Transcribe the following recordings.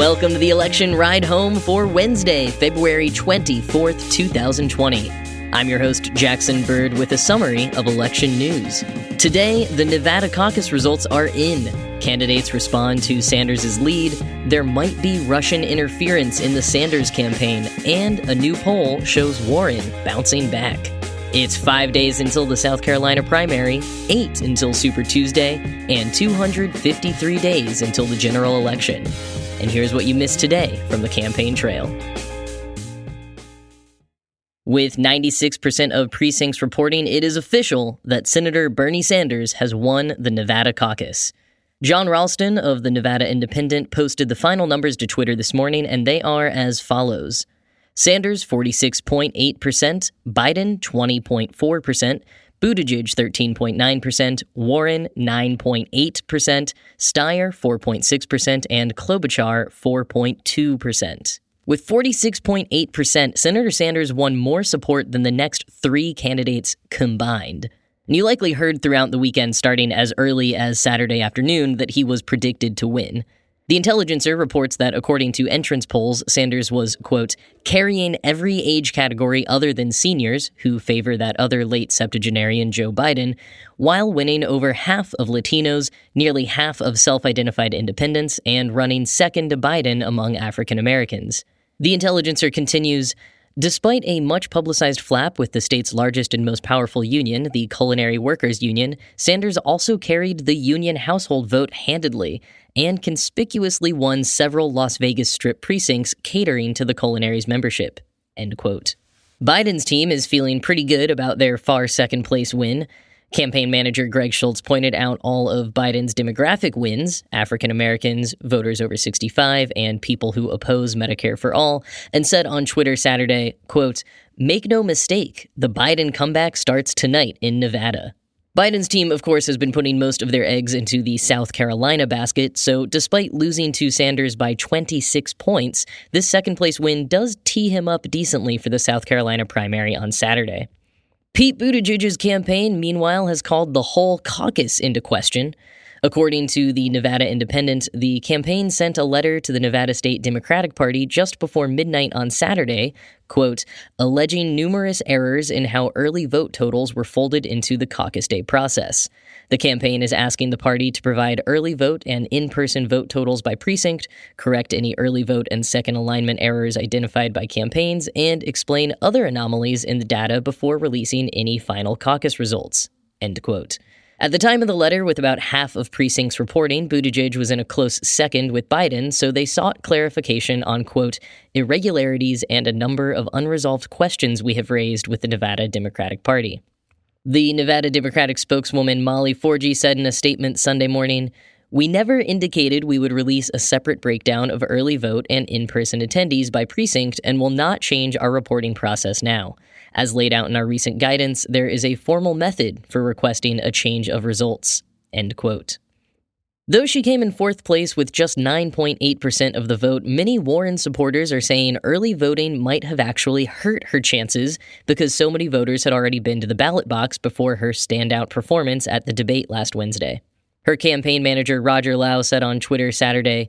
Welcome to the election ride home for Wednesday, February 24th, 2020. I'm your host, Jackson Bird, with a summary of election news. Today, the Nevada caucus results are in. Candidates respond to Sanders' lead, there might be Russian interference in the Sanders campaign, and a new poll shows Warren bouncing back. It's five days until the South Carolina primary, eight until Super Tuesday, and 253 days until the general election. And here's what you missed today from the campaign trail. With 96% of precincts reporting, it is official that Senator Bernie Sanders has won the Nevada caucus. Jon Ralston of the Nevada Independent posted the final numbers to Twitter this morning, and they are as follows Sanders 46.8%, Biden 20.4%, Buttigieg 13.9%, Warren 9.8%, Steyer 4.6%, and Klobuchar 4.2%. With 46.8%, Senator Sanders won more support than the next three candidates combined. And you likely heard throughout the weekend, starting as early as Saturday afternoon, that he was predicted to win. The Intelligencer reports that according to entrance polls, Sanders was, quote, carrying every age category other than seniors, who favor that other late septuagenarian Joe Biden, while winning over half of Latinos, nearly half of self identified independents, and running second to Biden among African Americans. The Intelligencer continues, Despite a much publicized flap with the state's largest and most powerful union, the Culinary Workers Union, Sanders also carried the union household vote handedly and conspicuously won several Las Vegas Strip precincts catering to the culinary's membership. End quote. Biden's team is feeling pretty good about their far second place win. Campaign manager Greg Schultz pointed out all of Biden's demographic wins African Americans, voters over 65, and people who oppose Medicare for all, and said on Twitter Saturday, quote, Make no mistake, the Biden comeback starts tonight in Nevada. Biden's team, of course, has been putting most of their eggs into the South Carolina basket, so despite losing to Sanders by 26 points, this second place win does tee him up decently for the South Carolina primary on Saturday. Pete Buttigieg's campaign, meanwhile, has called the whole caucus into question. According to the Nevada Independent, the campaign sent a letter to the Nevada State Democratic Party just before midnight on Saturday, quote, alleging numerous errors in how early vote totals were folded into the caucus day process. The campaign is asking the party to provide early vote and in person vote totals by precinct, correct any early vote and second alignment errors identified by campaigns, and explain other anomalies in the data before releasing any final caucus results. End quote. At the time of the letter, with about half of precincts reporting, Buttigieg was in a close second with Biden, so they sought clarification on, quote, irregularities and a number of unresolved questions we have raised with the Nevada Democratic Party. The Nevada Democratic spokeswoman Molly Forgey said in a statement Sunday morning, we never indicated we would release a separate breakdown of early vote and in person attendees by precinct and will not change our reporting process now. As laid out in our recent guidance, there is a formal method for requesting a change of results. End quote. Though she came in fourth place with just 9.8% of the vote, many Warren supporters are saying early voting might have actually hurt her chances because so many voters had already been to the ballot box before her standout performance at the debate last Wednesday. Her campaign manager, Roger Lau, said on Twitter Saturday,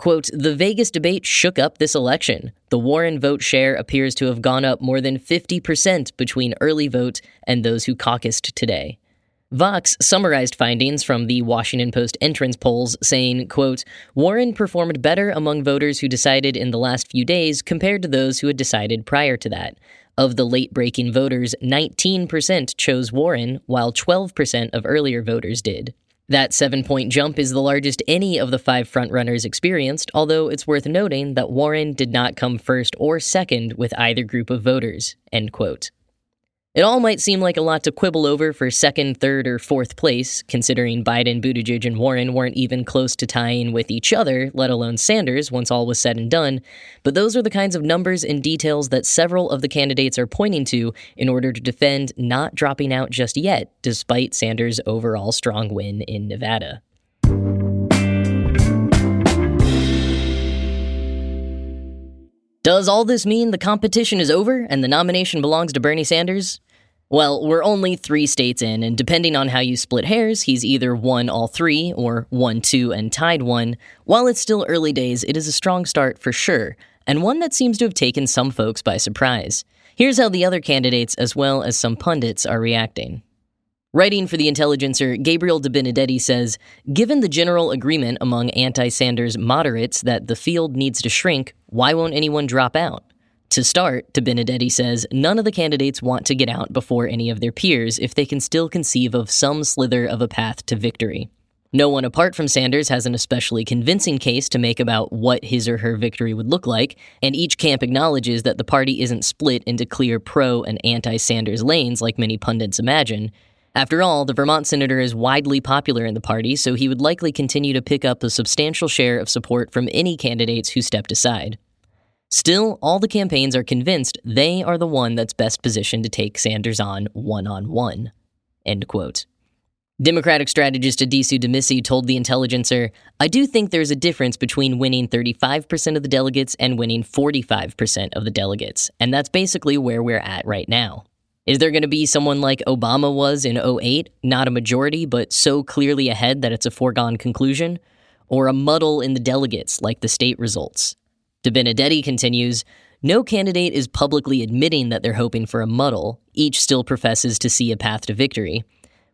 quote, The Vegas debate shook up this election. The Warren vote share appears to have gone up more than 50% between early vote and those who caucused today. Vox summarized findings from the Washington Post entrance polls saying, quote, Warren performed better among voters who decided in the last few days compared to those who had decided prior to that. Of the late breaking voters, 19% chose Warren, while 12% of earlier voters did. That seven point jump is the largest any of the five frontrunners experienced, although it's worth noting that Warren did not come first or second with either group of voters. End quote. It all might seem like a lot to quibble over for second, third, or fourth place, considering Biden, Buttigieg, and Warren weren't even close to tying with each other, let alone Sanders, once all was said and done. But those are the kinds of numbers and details that several of the candidates are pointing to in order to defend not dropping out just yet, despite Sanders' overall strong win in Nevada. Does all this mean the competition is over and the nomination belongs to Bernie Sanders? Well, we're only three states in, and depending on how you split hairs, he's either won all three or won two and tied one. While it's still early days, it is a strong start for sure, and one that seems to have taken some folks by surprise. Here's how the other candidates, as well as some pundits, are reacting. Writing for The Intelligencer, Gabriel Debenedetti says Given the general agreement among anti Sanders moderates that the field needs to shrink, why won't anyone drop out? To start, Debenedetti says, none of the candidates want to get out before any of their peers if they can still conceive of some slither of a path to victory. No one apart from Sanders has an especially convincing case to make about what his or her victory would look like, and each camp acknowledges that the party isn't split into clear pro and anti Sanders lanes like many pundits imagine. After all, the Vermont senator is widely popular in the party, so he would likely continue to pick up a substantial share of support from any candidates who stepped aside. Still, all the campaigns are convinced they are the one that's best positioned to take Sanders on one on one. End quote. Democratic strategist Addisu Demissie told The Intelligencer, I do think there's a difference between winning 35% of the delegates and winning 45% of the delegates, and that's basically where we're at right now. Is there going to be someone like Obama was in 08, not a majority, but so clearly ahead that it's a foregone conclusion? Or a muddle in the delegates like the state results? Debenedetti continues No candidate is publicly admitting that they're hoping for a muddle. Each still professes to see a path to victory.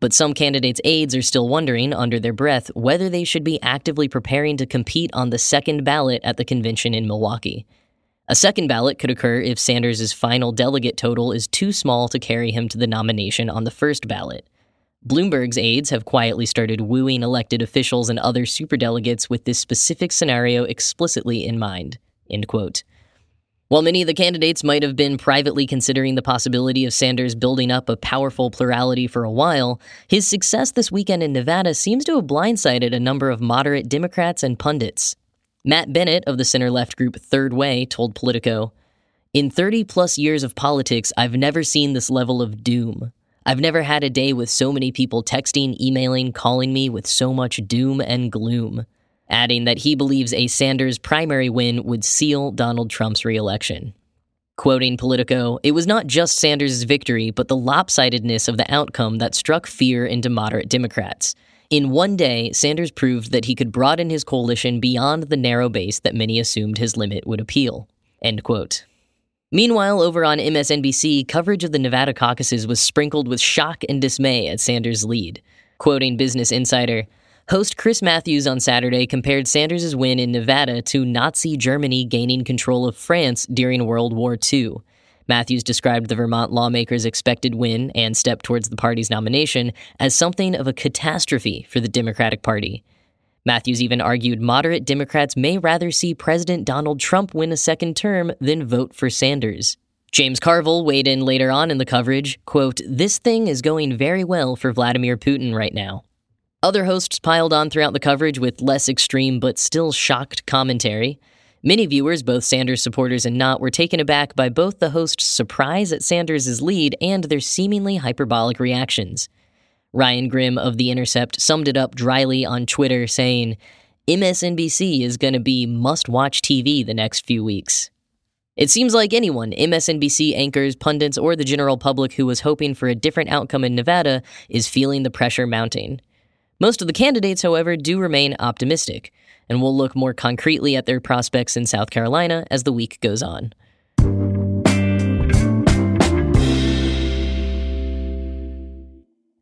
But some candidates' aides are still wondering, under their breath, whether they should be actively preparing to compete on the second ballot at the convention in Milwaukee. A second ballot could occur if Sanders' final delegate total is too small to carry him to the nomination on the first ballot. Bloomberg's aides have quietly started wooing elected officials and other superdelegates with this specific scenario explicitly in mind. End quote. While many of the candidates might have been privately considering the possibility of Sanders building up a powerful plurality for a while, his success this weekend in Nevada seems to have blindsided a number of moderate Democrats and pundits. Matt Bennett of the center left group Third Way told Politico In 30 plus years of politics, I've never seen this level of doom. I've never had a day with so many people texting, emailing, calling me with so much doom and gloom adding that he believes a Sanders primary win would seal Donald Trump's reelection. Quoting Politico, it was not just Sanders' victory, but the lopsidedness of the outcome that struck fear into moderate Democrats. In one day, Sanders proved that he could broaden his coalition beyond the narrow base that many assumed his limit would appeal. End quote. Meanwhile, over on MSNBC, coverage of the Nevada caucuses was sprinkled with shock and dismay at Sanders' lead. Quoting Business Insider, Host Chris Matthews on Saturday compared Sanders' win in Nevada to Nazi Germany gaining control of France during World War II. Matthews described the Vermont lawmakers' expected win and step towards the party's nomination as something of a catastrophe for the Democratic Party. Matthews even argued moderate Democrats may rather see President Donald Trump win a second term than vote for Sanders. James Carville weighed in later on in the coverage, quote, "This thing is going very well for Vladimir Putin right now." Other hosts piled on throughout the coverage with less extreme but still shocked commentary. Many viewers, both Sanders supporters and not, were taken aback by both the host's surprise at Sanders' lead and their seemingly hyperbolic reactions. Ryan Grim of The Intercept summed it up dryly on Twitter, saying, MSNBC is going to be must watch TV the next few weeks. It seems like anyone, MSNBC anchors, pundits, or the general public who was hoping for a different outcome in Nevada, is feeling the pressure mounting. Most of the candidates, however, do remain optimistic, and we'll look more concretely at their prospects in South Carolina as the week goes on.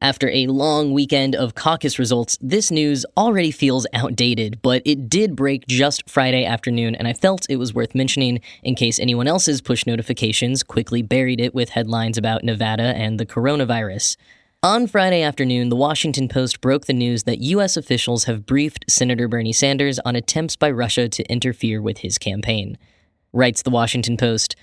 After a long weekend of caucus results, this news already feels outdated, but it did break just Friday afternoon, and I felt it was worth mentioning in case anyone else's push notifications quickly buried it with headlines about Nevada and the coronavirus. On Friday afternoon, the Washington Post broke the news that U.S. officials have briefed Senator Bernie Sanders on attempts by Russia to interfere with his campaign. Writes the Washington Post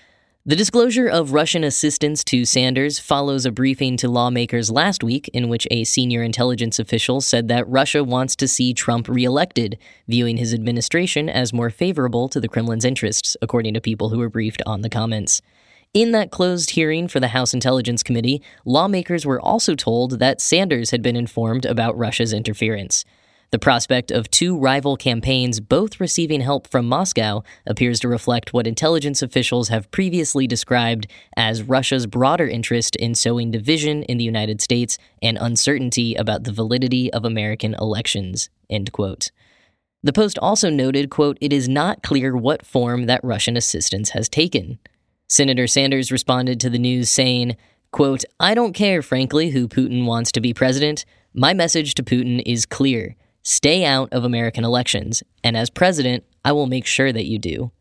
The disclosure of Russian assistance to Sanders follows a briefing to lawmakers last week in which a senior intelligence official said that Russia wants to see Trump reelected, viewing his administration as more favorable to the Kremlin's interests, according to people who were briefed on the comments. In that closed hearing for the House Intelligence Committee, lawmakers were also told that Sanders had been informed about Russia's interference. The prospect of two rival campaigns both receiving help from Moscow appears to reflect what intelligence officials have previously described as Russia's broader interest in sowing division in the United States and uncertainty about the validity of American elections. End quote. The Post also noted, quote, it is not clear what form that Russian assistance has taken. Senator Sanders responded to the news saying, quote, I don't care, frankly, who Putin wants to be president. My message to Putin is clear stay out of American elections, and as president, I will make sure that you do.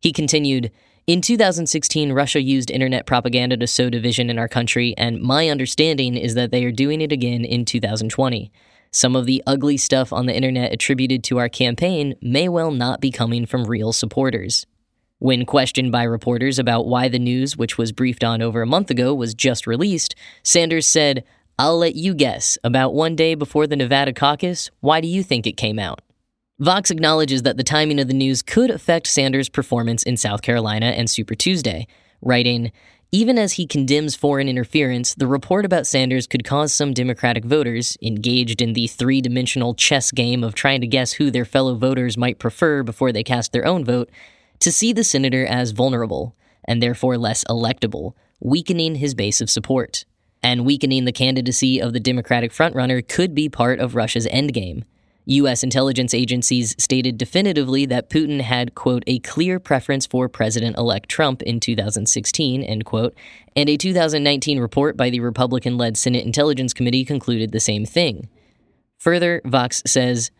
He continued, in 2016, Russia used internet propaganda to sow division in our country, and my understanding is that they are doing it again in 2020. Some of the ugly stuff on the internet attributed to our campaign may well not be coming from real supporters. When questioned by reporters about why the news, which was briefed on over a month ago, was just released, Sanders said, I'll let you guess. About one day before the Nevada caucus, why do you think it came out? Vox acknowledges that the timing of the news could affect Sanders' performance in South Carolina and Super Tuesday, writing, even as he condemns foreign interference, the report about Sanders could cause some Democratic voters, engaged in the three dimensional chess game of trying to guess who their fellow voters might prefer before they cast their own vote, to see the senator as vulnerable and therefore less electable, weakening his base of support and weakening the candidacy of the Democratic frontrunner could be part of Russia's endgame. U.S. intelligence agencies stated definitively that Putin had, quote, a clear preference for President elect Trump in 2016, end quote, and a 2019 report by the Republican led Senate Intelligence Committee concluded the same thing. Further, Vox says,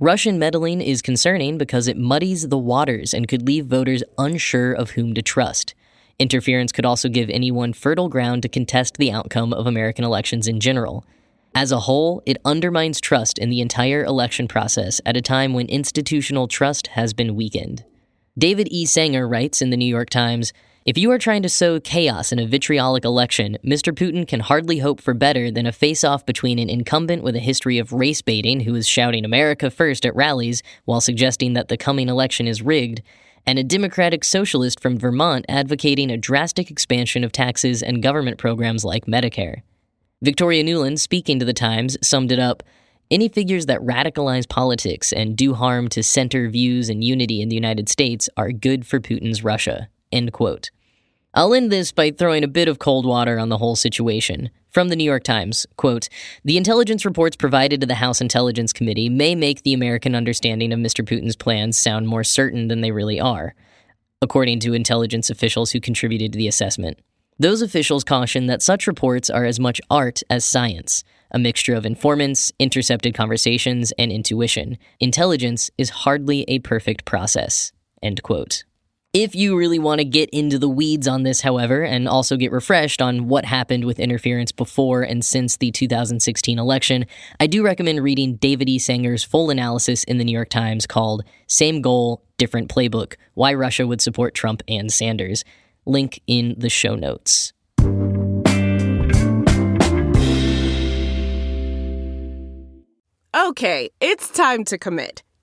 Russian meddling is concerning because it muddies the waters and could leave voters unsure of whom to trust. Interference could also give anyone fertile ground to contest the outcome of American elections in general. As a whole, it undermines trust in the entire election process at a time when institutional trust has been weakened. David E. Sanger writes in the New York Times If you are trying to sow chaos in a vitriolic election, Mr. Putin can hardly hope for better than a face off between an incumbent with a history of race baiting who is shouting America first at rallies while suggesting that the coming election is rigged and a Democratic socialist from Vermont advocating a drastic expansion of taxes and government programs like Medicare. Victoria Nuland, speaking to the Times, summed it up any figures that radicalize politics and do harm to center views and unity in the United States are good for Putin's Russia. End quote. I'll end this by throwing a bit of cold water on the whole situation. From the New York Times, quote, The intelligence reports provided to the House Intelligence Committee may make the American understanding of Mr. Putin's plans sound more certain than they really are, according to intelligence officials who contributed to the assessment. Those officials caution that such reports are as much art as science, a mixture of informants, intercepted conversations, and intuition. Intelligence is hardly a perfect process. End quote. If you really want to get into the weeds on this, however, and also get refreshed on what happened with interference before and since the 2016 election, I do recommend reading David E. Sanger's full analysis in the New York Times called Same Goal, Different Playbook Why Russia Would Support Trump and Sanders. Link in the show notes. Okay, it's time to commit.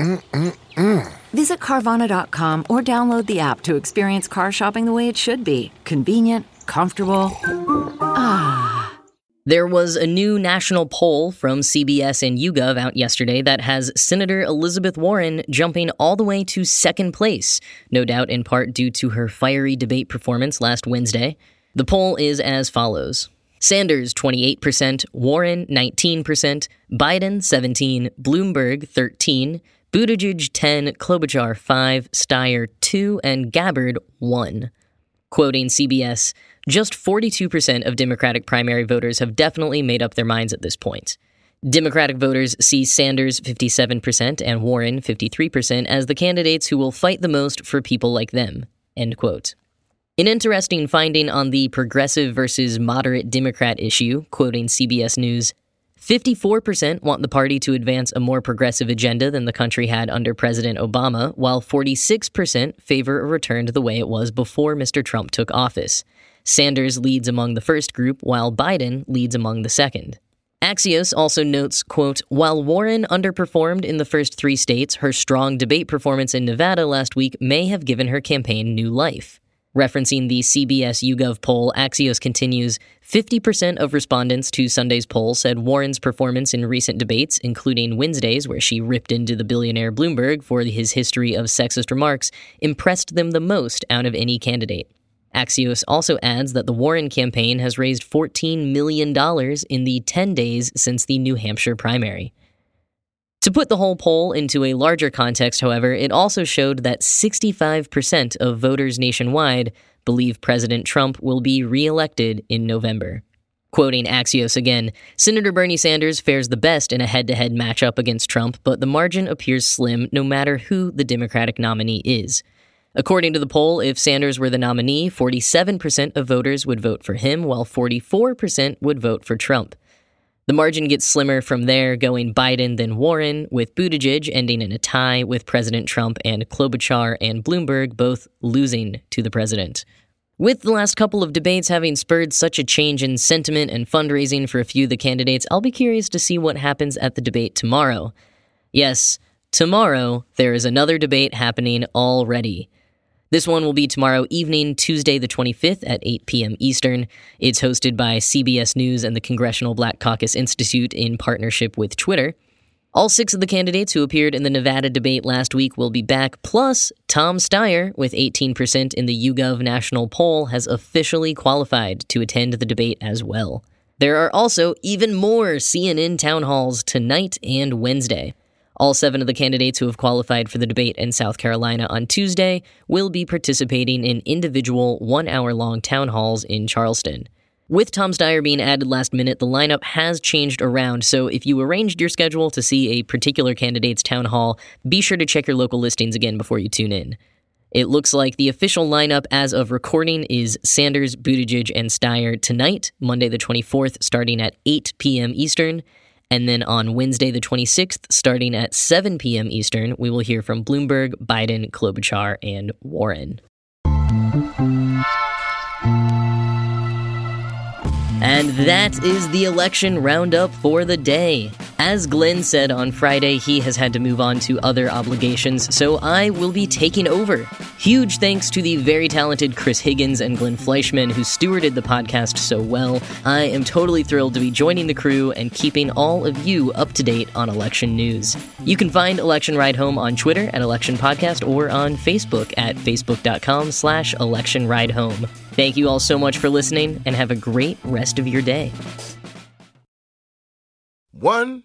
Mm-mm-mm. Visit Carvana.com or download the app to experience car shopping the way it should be convenient, comfortable. Ah. There was a new national poll from CBS and YouGov out yesterday that has Senator Elizabeth Warren jumping all the way to second place, no doubt in part due to her fiery debate performance last Wednesday. The poll is as follows Sanders 28%, Warren 19%, Biden 17, Bloomberg 13, Buttigieg 10, Klobuchar 5, Steyer 2, and Gabbard 1. Quoting CBS, just 42% of Democratic primary voters have definitely made up their minds at this point. Democratic voters see Sanders 57% and Warren 53% as the candidates who will fight the most for people like them. End quote. An interesting finding on the progressive versus moderate Democrat issue, quoting CBS News, 54% want the party to advance a more progressive agenda than the country had under President Obama, while 46% favor a return to the way it was before Mr. Trump took office. Sanders leads among the first group, while Biden leads among the second. Axios also notes, quote, while Warren underperformed in the first three states, her strong debate performance in Nevada last week may have given her campaign new life. Referencing the CBS YouGov poll, Axios continues 50% of respondents to Sunday's poll said Warren's performance in recent debates, including Wednesday's, where she ripped into the billionaire Bloomberg for his history of sexist remarks, impressed them the most out of any candidate. Axios also adds that the Warren campaign has raised $14 million in the 10 days since the New Hampshire primary. To put the whole poll into a larger context, however, it also showed that 65% of voters nationwide believe President Trump will be reelected in November. Quoting Axios again, Senator Bernie Sanders fares the best in a head to head matchup against Trump, but the margin appears slim no matter who the Democratic nominee is. According to the poll, if Sanders were the nominee, 47% of voters would vote for him, while 44% would vote for Trump. The margin gets slimmer from there, going Biden then Warren, with Buttigieg ending in a tie with President Trump and Klobuchar and Bloomberg both losing to the president. With the last couple of debates having spurred such a change in sentiment and fundraising for a few of the candidates, I'll be curious to see what happens at the debate tomorrow. Yes, tomorrow there is another debate happening already. This one will be tomorrow evening, Tuesday, the 25th at 8 p.m. Eastern. It's hosted by CBS News and the Congressional Black Caucus Institute in partnership with Twitter. All six of the candidates who appeared in the Nevada debate last week will be back, plus Tom Steyer, with 18% in the YouGov national poll, has officially qualified to attend the debate as well. There are also even more CNN town halls tonight and Wednesday. All seven of the candidates who have qualified for the debate in South Carolina on Tuesday will be participating in individual one hour long town halls in Charleston. With Tom Steyer being added last minute, the lineup has changed around, so if you arranged your schedule to see a particular candidate's town hall, be sure to check your local listings again before you tune in. It looks like the official lineup as of recording is Sanders, Buttigieg, and Steyer tonight, Monday the 24th, starting at 8 p.m. Eastern. And then on Wednesday, the 26th, starting at 7 p.m. Eastern, we will hear from Bloomberg, Biden, Klobuchar, and Warren. And that is the election roundup for the day. As Glenn said on Friday, he has had to move on to other obligations, so I will be taking over. Huge thanks to the very talented Chris Higgins and Glenn Fleishman who stewarded the podcast so well. I am totally thrilled to be joining the crew and keeping all of you up to date on election news. You can find Election Ride Home on Twitter at Election Podcast or on Facebook at facebook.com slash election ride home. Thank you all so much for listening and have a great rest of your day. One,